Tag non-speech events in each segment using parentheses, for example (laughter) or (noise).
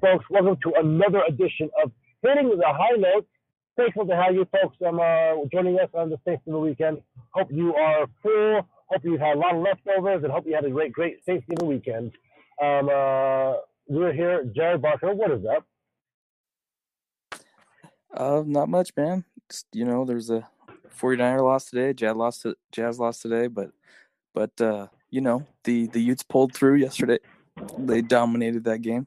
folks? Welcome to another edition of Hitting the High Notes. Thankful to have you folks um, uh, joining us on the Thanksgiving weekend. Hope you are full. Hope you've had a lot of leftovers, and hope you had a great, great Thanksgiving weekend. Um, uh, we're here, Jared Barker. What is up? Uh, not much, man. Just, you know, there's a 49er loss today. Jazz lost. To, Jazz lost today, but but uh, you know the the Utes pulled through yesterday. They dominated that game.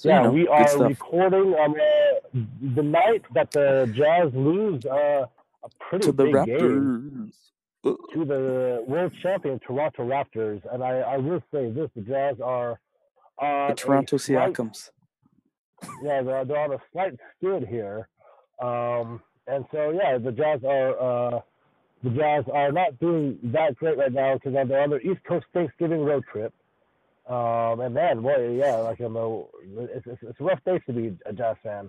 So, yeah, you know, we are recording on uh, the night that the Jazz lose uh, a pretty to the big Raptors. game to the world champion Toronto Raptors, and I, I will say this: the Jazz are uh, the Toronto Siakams. Yeah, they're, they're on a slight skid here, um, and so yeah, the Jazz are uh, the Jazz are not doing that great right now because they're on their East Coast Thanksgiving road trip. Um, and man, boy, yeah, like I'm a, it's, it's, it's a rough day to be a Jazz fan.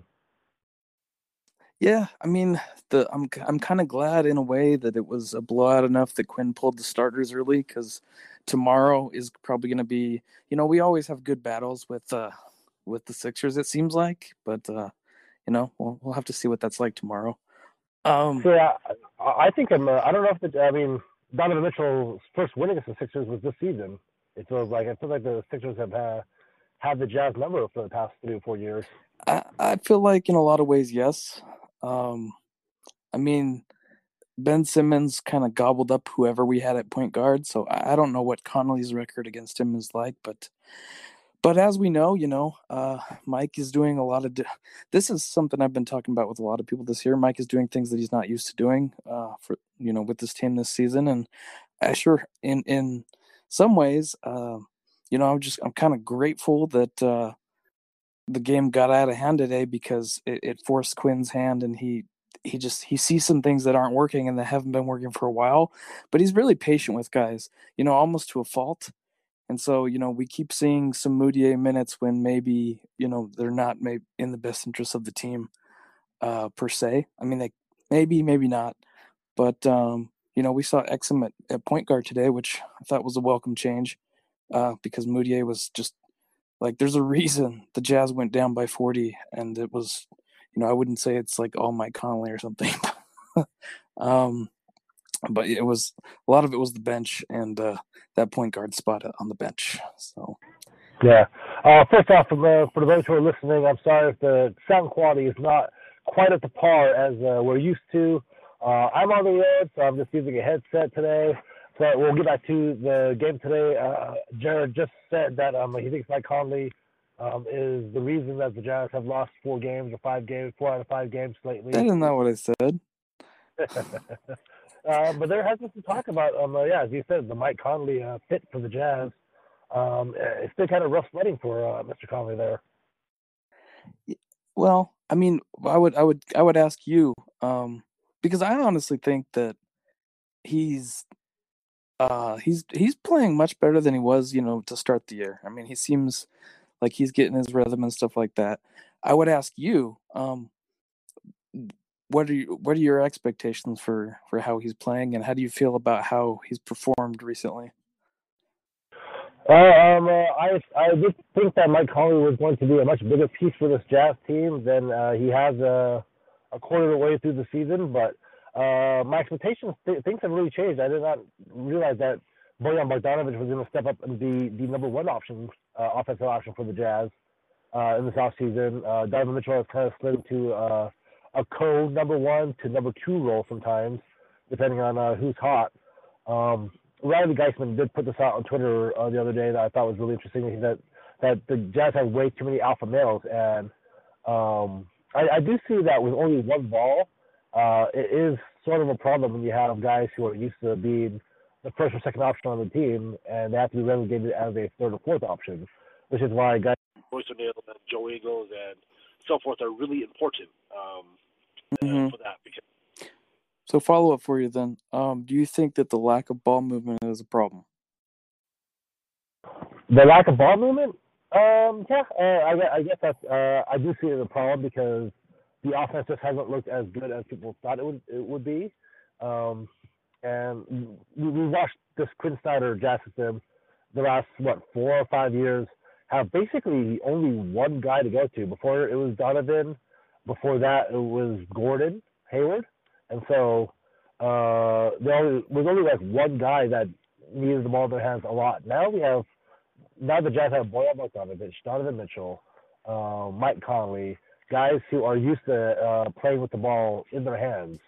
Yeah, I mean, the I'm I'm kind of glad in a way that it was a blowout enough that Quinn pulled the starters early because tomorrow is probably going to be. You know, we always have good battles with uh with the Sixers. It seems like, but uh, you know, we'll we'll have to see what that's like tomorrow. Um, so yeah, I think I'm. Uh, I don't know if the. I mean, Donovan Mitchell's first win against the Sixers was this season. It feels like I feel like the Sixers have uh, had the Jazz number for the past three or four years. I, I feel like in a lot of ways, yes. Um, I mean, Ben Simmons kind of gobbled up whoever we had at point guard, so I don't know what Conley's record against him is like, but but as we know, you know, uh, Mike is doing a lot of. Di- this is something I've been talking about with a lot of people this year. Mike is doing things that he's not used to doing uh, for you know with this team this season, and I sure in in some ways, uh, you know, I'm just I'm kind of grateful that uh, the game got out of hand today because it, it forced Quinn's hand and he he just he sees some things that aren't working and that haven't been working for a while but he's really patient with guys you know almost to a fault. And so you know we keep seeing some Mudiay minutes when maybe you know they're not maybe in the best interest of the team uh per se. I mean they maybe maybe not but um you know we saw exum at, at point guard today which i thought was a welcome change uh because Mudiay was just like there's a reason the Jazz went down by 40, and it was, you know, I wouldn't say it's like all Mike Conley or something. (laughs) um, but it was a lot of it was the bench and uh, that point guard spot on the bench. So. Yeah. Uh, first off, for the, for those who are listening, I'm sorry if the sound quality is not quite at the par as uh, we're used to. Uh, I'm on the road, so I'm just using a headset today. So we'll get back to the game today. Uh, Jared just said that um, he thinks Mike Conley um, is the reason that the Jazz have lost four games or five games, four out of five games lately. That is not what I said. (laughs) uh, but there has been some talk about, um, uh, yeah, as you said, the Mike Conley uh, fit for the Jazz. Um, it's been kind of rough sledding for uh, Mr. Conley there. Well, I mean, I would, I would, I would ask you um, because I honestly think that he's uh, he's he's playing much better than he was, you know, to start the year. I mean, he seems like he's getting his rhythm and stuff like that. I would ask you, um, what are you, what are your expectations for for how he's playing, and how do you feel about how he's performed recently? Uh, um, uh, I I did think that Mike Conley was going to be a much bigger piece for this Jazz team than uh, he has uh, a quarter of the way through the season, but uh, my expectations, th- things have really changed. I did not realize that Bojan Bogdanovic was going to step up and be the number one option, uh, offensive option for the Jazz uh, in this offseason. Uh, Donovan Mitchell has kind of slid into uh, a co number one to number two role sometimes, depending on uh, who's hot. Um, Riley Geisman did put this out on Twitter uh, the other day that I thought was really interesting. That that the Jazz have way too many alpha males, and um, I, I do see that with only one ball uh, it is sort of a problem when you have guys who are used to being the first or second option on the team, and they have to be relegated as a third or fourth option, which is why guys Royce O'Neale and Joe Ingles and so forth are really important um, mm-hmm. uh, for that. Because so, follow up for you then. Um, do you think that the lack of ball movement is a problem? The lack of ball movement? Um, yeah, uh, I, I guess that's. Uh, I do see it as a problem because the offense just hasn't looked as good as people thought it would it would be. Um, and we, we watched this Quinn Snyder Jazz system the last what four or five years have basically only one guy to go to. Before it was Donovan, before that it was Gordon Hayward, and so uh, there was only like one guy that needed the ball in their hands a lot. Now we have now the Jazz have Bojan Bogdanovic, Donovan Mitchell, uh, Mike Conley, guys who are used to uh, playing with the ball in their hands,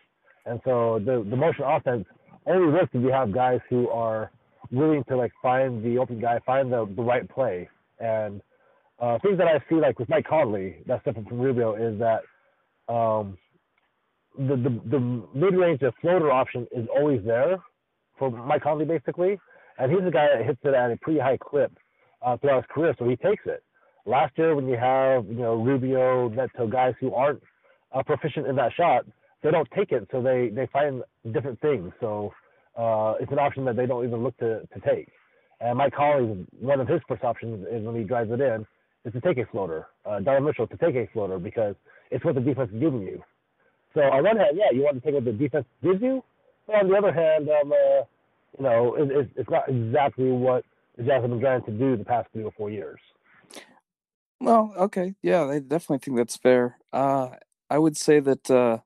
and so the the motion offense only works if you have guys who are willing to like find the open guy, find the the right play, and uh, things that I see like with Mike Conley, that's different from Rubio, is that um, the the, the mid range, the floater option is always there for Mike Conley basically, and he's a guy that hits it at a pretty high clip uh, throughout his career, so he takes it. Last year, when you have you know Rubio, Neto, guys who aren't uh, proficient in that shot, they don't take it, so they they find different things. So uh, it's an option that they don't even look to to take. And Mike Conley, one of his first options is when he drives it in, is to take a floater. Uh, Donovan Mitchell to take a floater because it's what the defense is giving you. So on one hand, yeah, you want to take what the defense gives you, but on the other hand, um, uh, you know, it, it, it's not exactly what have been trying to do the past three or four years. Well, okay, yeah, I definitely think that's fair. Uh, I would say that, uh,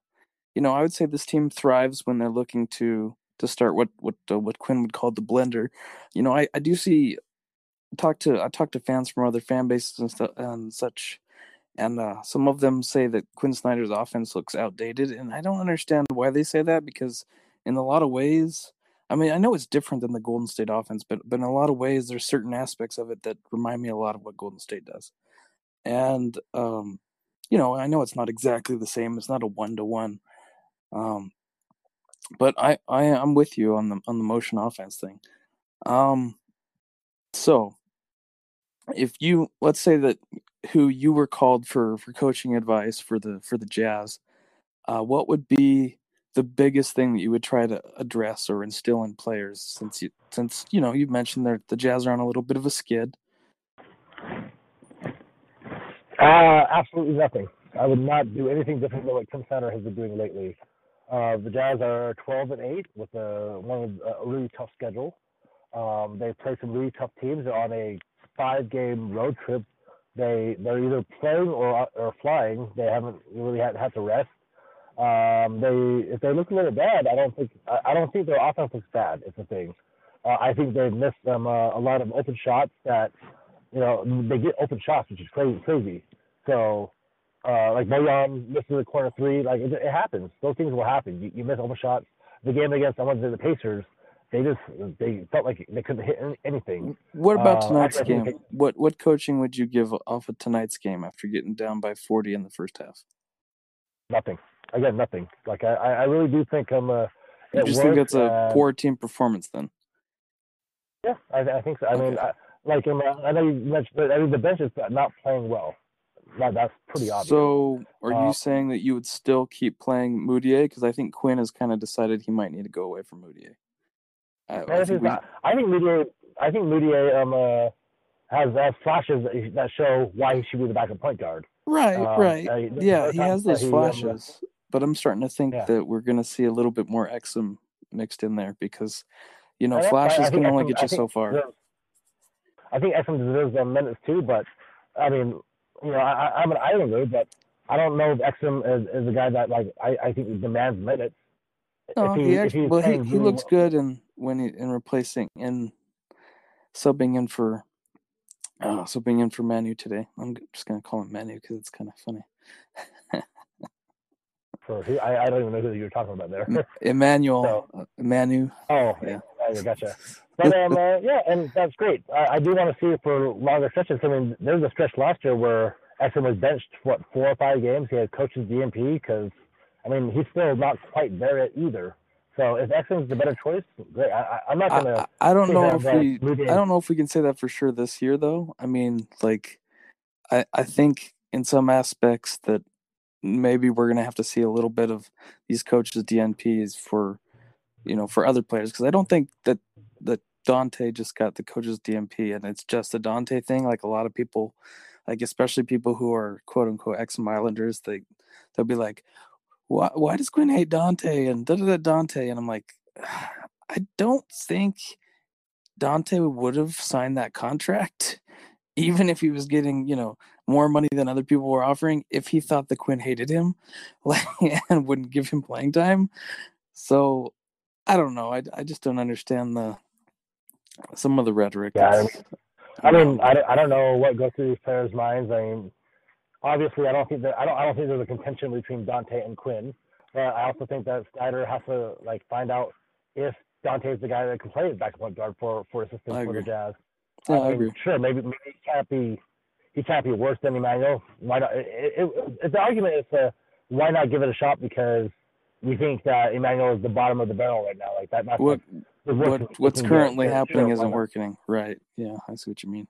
you know, I would say this team thrives when they're looking to to start what what uh, what Quinn would call the blender. You know, I, I do see talk to I talk to fans from other fan bases and stuff and such, and uh, some of them say that Quinn Snyder's offense looks outdated, and I don't understand why they say that because in a lot of ways, I mean, I know it's different than the Golden State offense, but but in a lot of ways, there's certain aspects of it that remind me a lot of what Golden State does, and um, you know, I know it's not exactly the same. It's not a one to one, um, but I I am with you on the on the motion offense thing. Um, so if you let's say that who you were called for for coaching advice for the for the Jazz, uh, what would be the biggest thing that you would try to address or instill in players since you since you know you mentioned that the Jazz are on a little bit of a skid? Uh, absolutely nothing. I would not do anything different than what Tim Snyder has been doing lately. Uh, the Jazz are 12 and 8 with a, one a really tough schedule. Um, they play some really tough teams. They're on a five-game road trip. They they're either playing or or flying. They haven't really had, had to rest. Um, they if they look a little bad, I don't think I, I don't think their offense looks bad. It's a thing. Uh, I think they've missed them uh, a lot of open shots that you know they get open shots, which is crazy. Crazy. So uh, like Bojan misses the corner three. Like it, it happens. Those things will happen. You, you miss open shots. The game against in the Pacers, they just they felt like they couldn't hit anything. What about uh, tonight's game? They, what what coaching would you give off of tonight's game after getting down by forty in the first half? Nothing. Again, nothing. Like I, I really do think I'm. Uh, you just think that's a uh, poor team performance then? Yeah, I, I think so. I okay. mean, I, like um, I know you mentioned, I mean, the bench is not playing well. That, that's pretty obvious. So, are uh, you saying that you would still keep playing Mudiay? Because I think Quinn has kind of decided he might need to go away from Mudiay. I, I, think, we... I think Mudiay. I think Mudiay um uh, has has flashes that show why he should be the backup point guard. Right, uh, right. Uh, yeah, he has those he, flashes, um, but I'm starting to think yeah. that we're going to see a little bit more Exum mixed in there because, you know, flashes can only get you so far. I think Exum deserves the minutes too, but I mean, you know, I, I'm an Islander, but I don't know if Exum is, is a guy that like I, I think demands minutes. Oh, he, he actually, well, he, he looks good in when he, in replacing in subbing in for uh, subbing in for Manu today. I'm just gonna call him Manu because it's kind of funny. (laughs) for who, I, I don't even know who you're talking about there. Emmanuel, so, uh, Manu. Oh, yeah, I gotcha. (laughs) But um, uh, yeah, and that's great. I, I do want to see it for longer stretches. I mean, there was a stretch last year where Exum was benched what four or five games. He had coach's DNP because I mean he's still not quite there yet either. So if Exum's the better choice, great. I, am not gonna. I, I don't know if we. I don't know if we can say that for sure this year, though. I mean, like, I I think in some aspects that maybe we're gonna have to see a little bit of these coaches DNPs for, you know, for other players because I don't think that that Dante just got the coach's DNP and it's just a Dante thing. Like a lot of people, like especially people who are quote unquote ex Islanders, they they'll be like, why why does Quinn hate Dante and da da Dante? And I'm like, (sighs) I don't think Dante would have signed that contract (laughs) even if he was getting, you know, more money than other people were offering, if he thought the Quinn hated him (laughs) like, and wouldn't give him playing time. So I don't know. I, I just don't understand the some of the rhetoric. Yeah, I mean, I, mean I, I don't know what goes through these players' minds. I mean, obviously, I don't think that I don't I don't think there's a contention between Dante and Quinn. But I also think that Snyder has to like find out if Dante is the guy that can play back point guard for for assistance for the Jazz. I, I agree. Sure, maybe, maybe he can't be he can't be worse than Emmanuel. Why not? It, it, the argument is to why not give it a shot because we think that Emmanuel is the bottom of the barrel right now. Like that. That's what, what what's currently happening sure, isn't working. Right. Yeah, I see what you mean.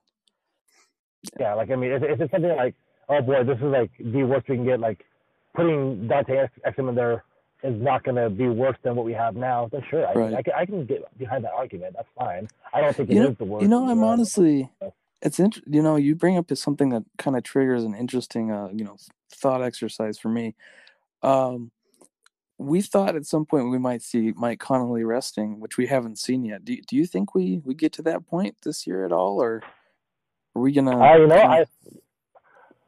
Yeah, like I mean, if, if it's something like, oh boy, this is like the worst we can get, like putting Dante Exum in there is not going to be worse than what we have now, then sure, I, right. I, can, I can get behind that argument. That's fine. I don't think it you is know, the worst. You know, I'm honestly, it's int- You know, you bring up something that kind of triggers an interesting, uh, you know, thought exercise for me. Um, we thought at some point we might see Mike Conley resting, which we haven't seen yet. Do Do you think we we get to that point this year at all, or are we gonna? Uh, you know, I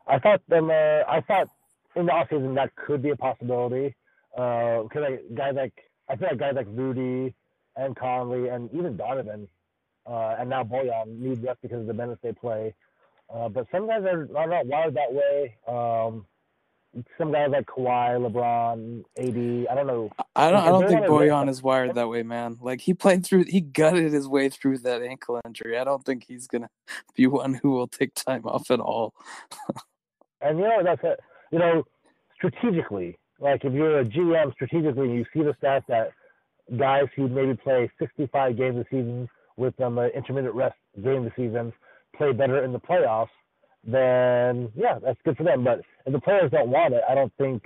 I thought them. Uh, I thought in the offseason that could be a possibility. Because uh, like guys like I feel like guys like Rudy and Conley and even Donovan uh, and now Bojan need rest because of the minutes they play. Uh, but some guys are, are not wired that way. Um, some guys like Kawhi, LeBron, AD. I don't know. I don't. I don't think Bojan is wired that way, man. Like he played through. He gutted his way through that ankle injury. I don't think he's gonna (laughs) be one who will take time off at all. (laughs) and you know that's it. You know, strategically, like if you're a GM strategically you see the stats that guys who maybe play 65 games a season with them um, intermittent rest during the season play better in the playoffs, then yeah, that's good for them. But if the players don't want it, I don't think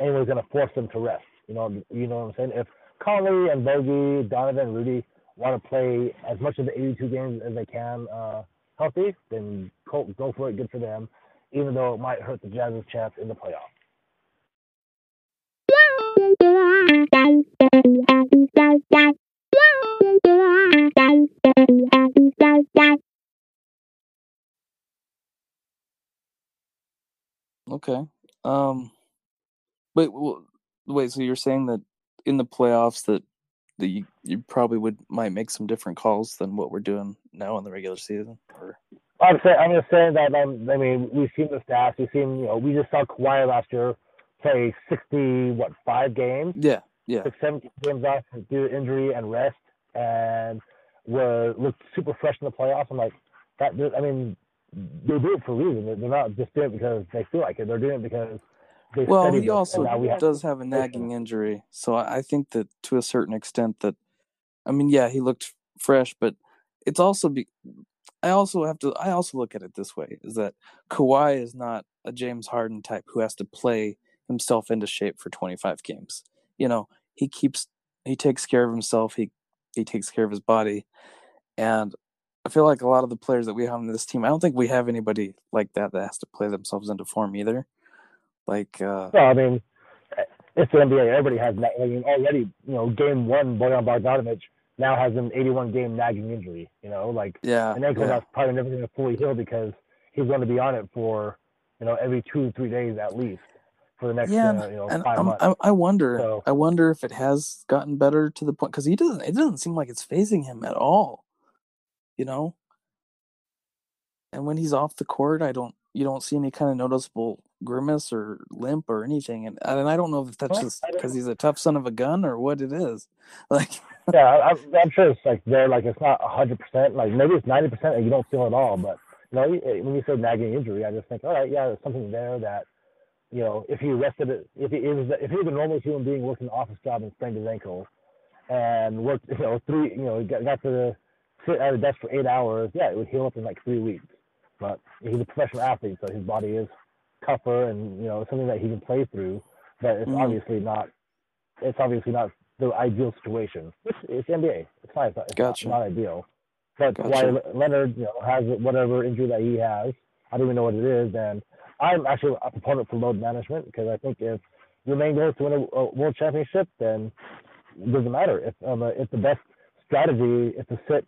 anyone's going to force them to rest. You know, you know what I'm saying? If Conley and Bogey, Donovan, Rudy want to play as much of the 82 games as they can uh, healthy, then go, go for it. Good for them, even though it might hurt the Jazz's chance in the playoffs. Okay. Um. Wait. Wait. So you're saying that in the playoffs that that you, you probably would might make some different calls than what we're doing now in the regular season, or I'm saying I'm just saying that um, I mean we've seen the stats. We've seen you know we just saw Kawhi last year play sixty what five games. Yeah, yeah. Took seven games off due to injury and rest, and were looked super fresh in the playoffs. I'm like that. I mean, they do it for a reason. They're not just doing it because they feel like it. They're doing it because they well, he also we does have a nagging injury, so I think that to a certain extent that, I mean, yeah, he looked fresh, but it's also be. I also have to. I also look at it this way: is that Kawhi is not a James Harden type who has to play himself into shape for 25 games. You know, he keeps he takes care of himself. He he takes care of his body, and I feel like a lot of the players that we have in this team, I don't think we have anybody like that that has to play themselves into form either. Like, uh, well, I mean, it's the NBA. Everybody has. I mean, already, you know, game one, Bojan Bogdanovic now has an 81 game nagging injury. You know, like, yeah, and ankle yeah. that's probably never going to fully heal because he's going to be on it for, you know, every two three days at least for the next yeah, uh, you know and 5 months. I, I wonder, so, I wonder if it has gotten better to the point because he doesn't. It doesn't seem like it's phasing him at all. You know, and when he's off the court, I don't. You don't see any kind of noticeable grimace or limp or anything, and and I don't know if that's just because he's a tough son of a gun or what it is. (laughs) Like, yeah, I, I'm sure it's like there, like it's not hundred percent. Like maybe it's ninety percent, and you don't feel it all. But you know, when you say nagging injury, I just think, all right, yeah, there's something there that you know, if he rested it, if he was, if he was a normal human being working an office job and sprained his ankle, and worked, (laughs) you know, three, you know, got, got to sit at a desk for eight hours, yeah, it would heal up in like three weeks. But he's a professional athlete, so his body is tougher, and you know, something that he can play through. But it's mm. obviously not, it's obviously not the ideal situation. It's, it's NBA. It's fine. It's, not, it's gotcha. not, not ideal. But gotcha. Kawhi Leonard, you know, has whatever injury that he has, I don't even know what it is, then I'm actually a proponent for load management because I think if your main goal is to win a, a world championship, then it doesn't matter. If um, uh, if the best strategy is to sit,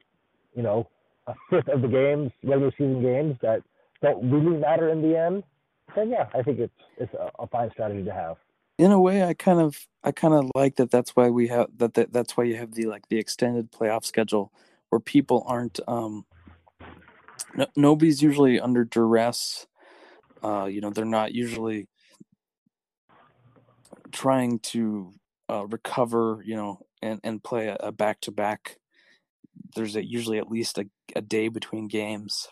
you know, a (laughs) fifth of the games, regular season games that don't really matter in the end, then yeah, I think it's it's a, a fine strategy to have. In a way, I kind of I kind of like that. That's why we have that, that. That's why you have the like the extended playoff schedule where people aren't. um no, Nobody's usually under duress. Uh, you know, they're not usually trying to uh, recover. You know, and and play a back to back. There's a, usually at least a, a day between games.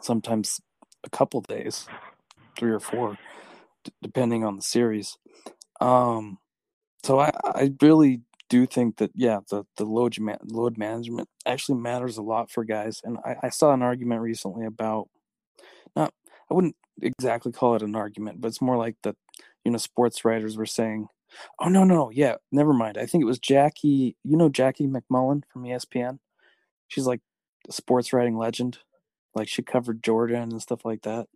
Sometimes a couple days three or four, d- depending on the series. Um, so I, I really do think that yeah, the the load load management actually matters a lot for guys. And I, I saw an argument recently about not I wouldn't exactly call it an argument, but it's more like that you know sports writers were saying, oh no no yeah never mind. I think it was Jackie you know Jackie MacMullan from ESPN. She's like a sports writing legend. Like she covered Jordan and stuff like that.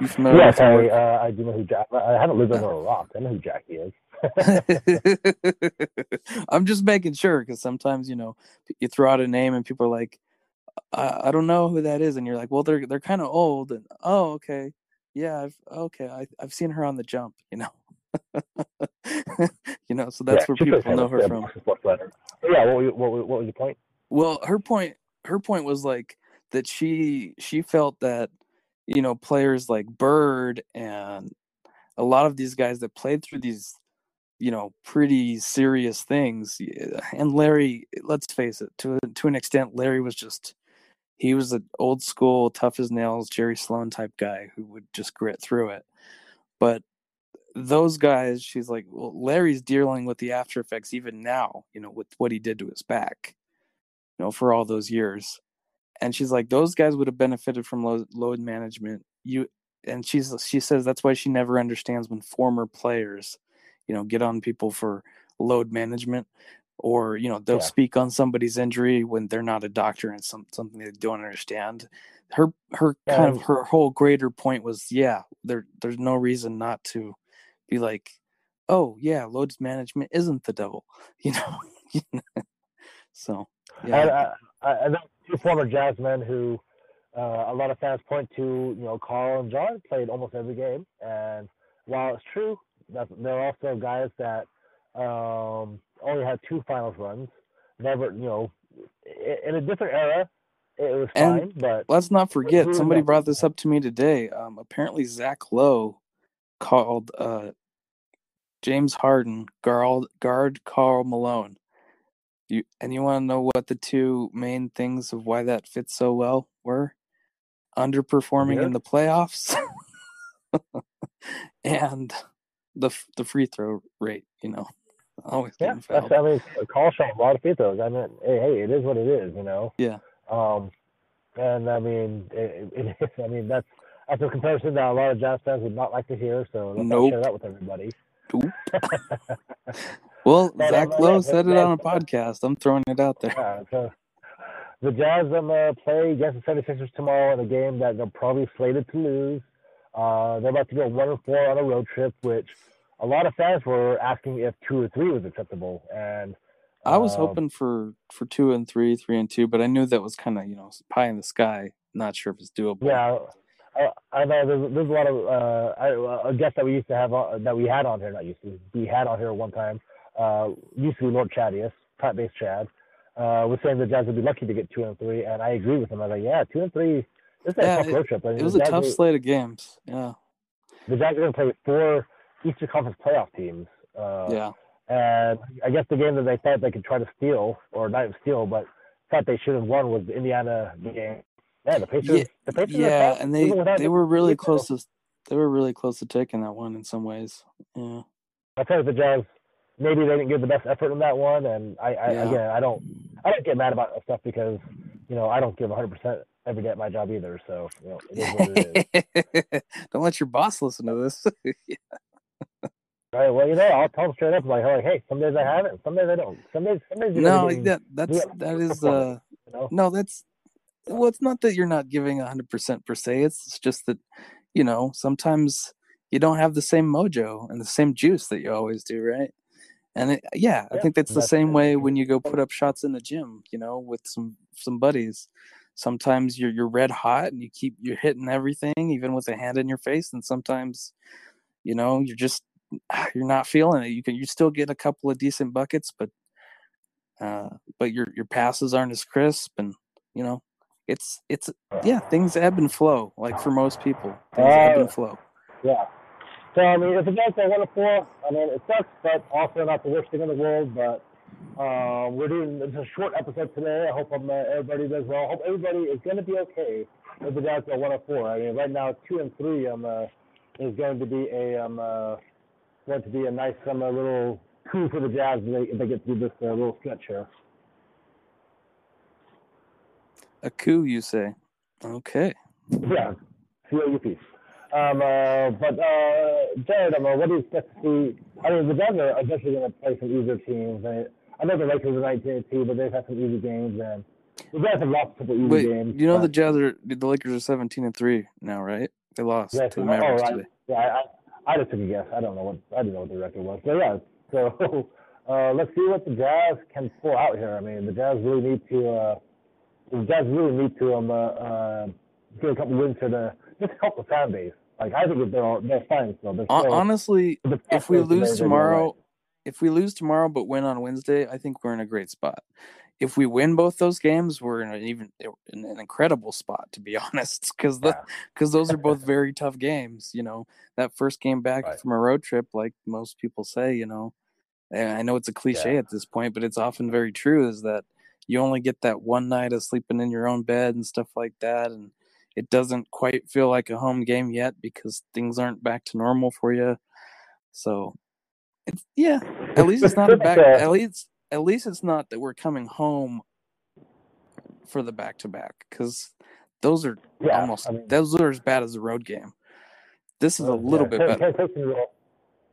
You familiar yes, I, uh, I do know who Jack. I haven't lived under a (laughs) rock. I know who Jackie is. (laughs) I'm just making sure because sometimes you know you throw out a name and people are like, I, I don't know who that is, and you're like, well, they're they're kind of old, and oh, okay, yeah, I've okay, I, I've seen her on the jump, you know. (laughs) you know, so that's yeah, where people know her from. Yeah, what, what, what was your point? Well, her point, her point was like that she she felt that you know, players like Bird and a lot of these guys that played through these, you know, pretty serious things. And Larry, let's face it, to to an extent, Larry was just he was an old school, tough as nails, Jerry Sloan type guy who would just grit through it. But those guys, she's like, well, Larry's dealing with the after effects even now, you know, with what he did to his back, you know, for all those years. And she's like those guys would have benefited from load, load management. You and she's she says that's why she never understands when former players you know get on people for load management or you know they'll yeah. speak on somebody's injury when they're not a doctor and some something they don't understand her her yeah. kind of her whole greater point was yeah there there's no reason not to be like oh yeah loads management isn't the devil (laughs) you know (laughs) so yeah I, I, I, two former Jazzmen who uh, a lot of fans point to. You know, Carl and John played almost every game, and while it's true that there are also guys that um, only had two finals runs, never, you know, in a different era, it was and fine. But let's not forget, somebody brought this up to me today. Um, apparently, Zach Lowe called uh, James Harden guard guard Karl Malone you and you want to know what the two main things of why that fits so well were? Underperforming yeah. in the playoffs (laughs) and the the free throw rate. You know, always yeah. I mean, Karl shot a lot of free throws. I mean, hey, hey, it is what it is. You know. Yeah. Um, and I mean, it, it, it, (laughs) I mean that's that's a comparison that a lot of Jazz fans would not like to hear. So let's nope. share that with everybody. (laughs) well, but, Zach um, Lowe said it on a podcast. I'm throwing it out there. Yeah, so the Jazz um, uh, play against the 76ers tomorrow in a game that they're probably slated to lose. Uh, they're about to go one and four on a road trip, which a lot of fans were asking if two or three was acceptable. And I was um, hoping for for two and three, three and two, but I knew that was kind of you know pie in the sky. Not sure if it's doable. Yeah, I, know there's, there's a lot of uh, I, a guest that we used to have on, that we had on here, not used to, we had on here one time. Uh, used to be Lord Chadius, Pat based Chad, uh, was saying the Jazz would be lucky to get two and three, and I agree with him. I was like, yeah, two and three. This is yeah, a tough road trip. I mean, it was a tough slate of games. Yeah. The Jazz are going to play four Eastern Conference playoff teams. Uh, yeah. And I guess the game that they thought they could try to steal, or not steal, but thought they should have won was the Indiana game yeah, the Patriots. Yeah, the Patriots yeah and they they were really close to they were really close to taking that one in some ways. Yeah. I think the Jazz maybe they didn't give the best effort in that one, and I, I yeah. again I don't I don't get mad about stuff because you know I don't give 100 percent every day at my job either. So you know it is what it is. (laughs) don't let your boss listen to this. (laughs) yeah. Right. Well, you know, I'll tell them straight up, like, like, hey, some days I have it, some days I don't. Some days, some days. No, that that's that is uh, you know? no, that's well it's not that you're not giving 100% per se it's just that you know sometimes you don't have the same mojo and the same juice that you always do right And it, yeah, I think that's the that's- same way when you go put up shots in the gym, you know, with some some buddies. Sometimes you're you're red hot and you keep you're hitting everything, even with a hand in your face, and sometimes, you know, you're just (sighs) you're not feeling it. You can you still get a couple of decent buckets, but uh, but your your passes aren't as crisp, and you know, it's it's yeah, things ebb and flow. Like for most people, things ebb Uh, and flow. Yeah. So I mean, if the Jazz are one of four, I mean, it sucks, but also not the worst thing in the world. But um, we're doing it's a short episode today. I hope um, uh, everybody does well. I hope everybody is going to be okay if the Jazz are one of four. I mean, right now two and three um uh, is going to be a um uh, going to be a nice um, uh, little coup for the Jazz if they, if they get through this uh, little stretch here. A coup, you say? Okay. Yeah, C-O-U-P. Um, uh, but uh, Jared, um, uh, what do you expect to see? I mean, the Jazz are eventually going to play some easier teams. I, I know the Lakers are 19 and 2, but they've had some easy games, and the Jazz have lost a couple easy Wait, games. you know the Jazz are the Lakers are seventeen and three now, right? They lost Yeah, to the Mavericks oh, right. today. Yeah, I, I, just took a guess. I don't know what I didn't know what the record was. But yeah, so (laughs) uh, let's see what the Jazz can pull out here. I mean, the Jazz really need to. Uh, the Jazz really need to um, uh, uh, get a couple wins to just help the fan base. Like I think they're all, they're fine still. They're still Honestly, the if we lose tomorrow, right. if we lose tomorrow but win on Wednesday, I think we're in a great spot. If we win both those games, we're in an even in an incredible spot, to be (laughs) honest, because the Yeah. because those are (laughs) both very tough games. You know, that first game back Right. from a road trip, like most people say, you know, and I know it's a cliche Yeah. at this point, but it's often very true. Is that you only get that one night of sleeping in your own bed and stuff like that, and it doesn't quite feel like a home game yet because things aren't back to normal for you. So, it's yeah. At least it's not a (laughs) back. At least at least it's not that we're coming home for the back to back because those are Yeah, almost I mean- those are as bad as the road game. This is a Uh, little yeah, bit better. Ken Coachman will,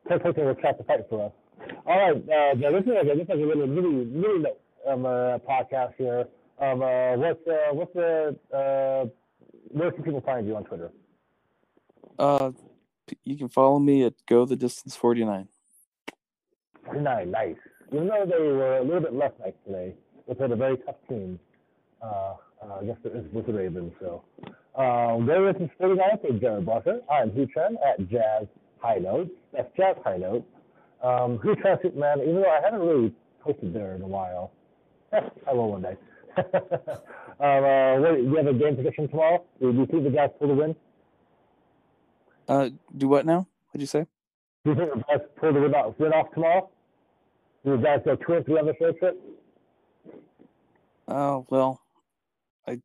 Ken Coachman will try to fight for us. All right, uh, yeah, this is like a, this is like a really, really, really note, um, uh, podcast here. Um, uh, what's uh, what's the uh, where can people find you on Twitter? Uh, you can follow me at go the distance forty nine. Nine, nice. Even though they were a little bit less nice today, they played a very tough team. Uh, uh, I guess it is with the Ravens. So, um, there is 49 for Jared Barker. I'm Huu Chen at Jazz High Notes. That's Jazz High Notes. Um, Huu Chen Superman, even though I haven't really posted there in a while. (laughs) I will one day. (laughs) um, uh, what, do you have a game prediction tomorrow? Do you think the Jazz pull the win? Uh, do what now? What'd you say? Do you think the Jazz pull the win off, win off tomorrow? The Jazz go two and three on the road trip? Oh well, I,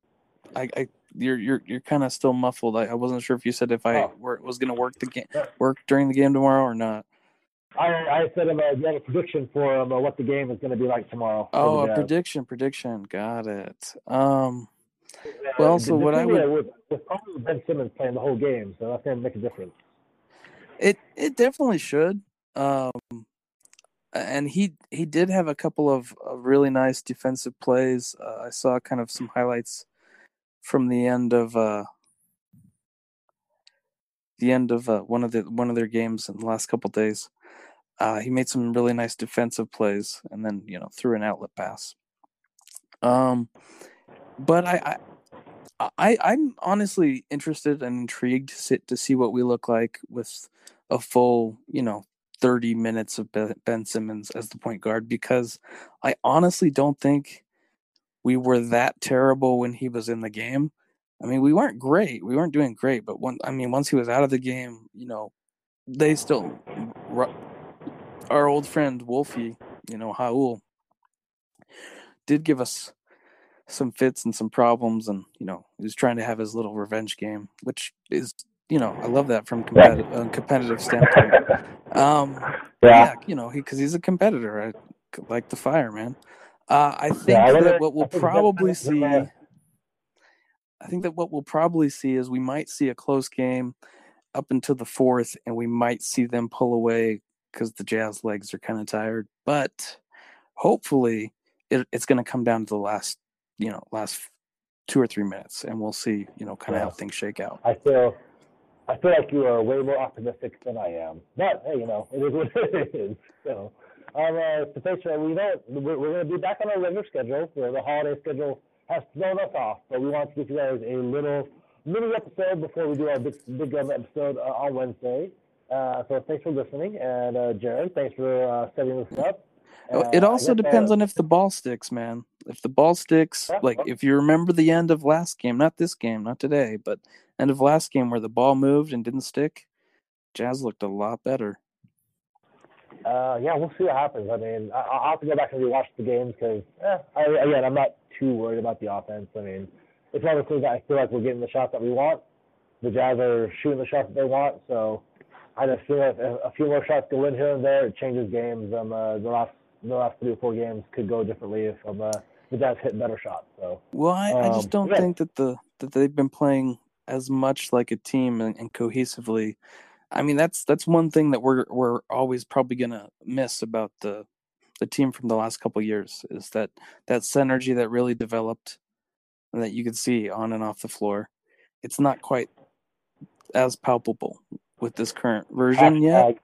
I, I you're you're you're kind of still muffled. I, I wasn't sure if you said if I Oh. were, was gonna work the game work during the game tomorrow or not. I I said um, uh, you have a prediction for um, uh, what the game is going to be like tomorrow. Oh, a prediction, prediction. Got it. Um, well, so what I would- with, with probably Ben Simmons playing the whole game, so that's going to make a difference. It it definitely should. Um, and he he did have a couple of, really nice defensive plays. Uh, I saw kind of some highlights from the end of uh, the end of uh, one of the one of their games in the last couple days. Uh, he made some really nice defensive plays, and then you know threw an outlet pass. Um, but I, I I, I'm honestly interested and intrigued to sit to see what we look like with a full, you know, 30 minutes of Ben Simmons as the point guard because I honestly don't think we were that terrible when he was in the game. I mean, we weren't great. We weren't doing great, but one I mean, once he was out of the game, you know, they still our old friend Wolfie, you know, Haul did give us some fits and some problems and you know he was trying to have his little revenge game which is you know i love that from competitive uh, competitive standpoint. (laughs) Um yeah, you know he because he's a competitor I like the fire man. Uh i think I wonder- that what we'll I probably (laughs) see i think that what we'll probably see is we might see a close game up until the fourth and we might see them pull away because the jazz legs are kind of tired. But hopefully it, it's going to come down to the last you know last two or three minutes and we'll see you know kind of how things shake out. I feel, I feel like you are way more optimistic than I am. But hey, you know, it is what it is. So, Um, uh, it, we know we're, we're going to be back on our regular schedule the holiday schedule has thrown us off, but we want to give you guys a little mini episode before we do our big big um, episode uh, on Wednesday. Uh, so thanks for listening, and uh, Jared, thanks for uh, setting this up. It also depends uh, on if the ball sticks, man. If the ball sticks, Yeah, like if you remember the end of last game, not this game, not today, but end of last game where the ball moved and didn't stick, Jazz looked a lot better. Uh, yeah, we'll see what happens. I mean, I, I'll have to go back and rewatch the games because, eh, I, again, I'm not too worried about the offense. I mean, it's the that I feel like we're getting the shots that we want. The Jazz are shooting the shots that they want, so I just feel like if a few more shots go in here and there, it changes games. Um, uh, the last the last three or four games could go differently if um, uh, the Jazz hit better shots. So Well, I, I Um, just don't yeah. think that the that they've been playing as much like a team and, and cohesively. I mean, that's that's one thing that we're we're always probably gonna miss about the the team from the last couple years is that that synergy that really developed and that you could see on and off the floor. It's not quite as palpable with this current version yet.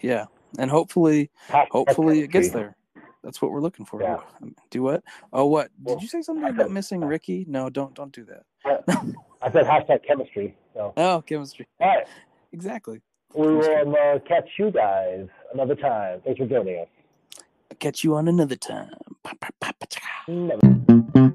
Yeah, and hopefully, hashtag hopefully it gets there. That's what we're looking for. Yeah. Um, do what? Oh, what? Did you say something about missing Ricky? No, don't don't do that. (laughs) I said hashtag chemistry. So Oh, chemistry. all right, (laughs) Exactly. we will uh, catch you guys another time. Thanks for joining us. Catch you on another time. Never.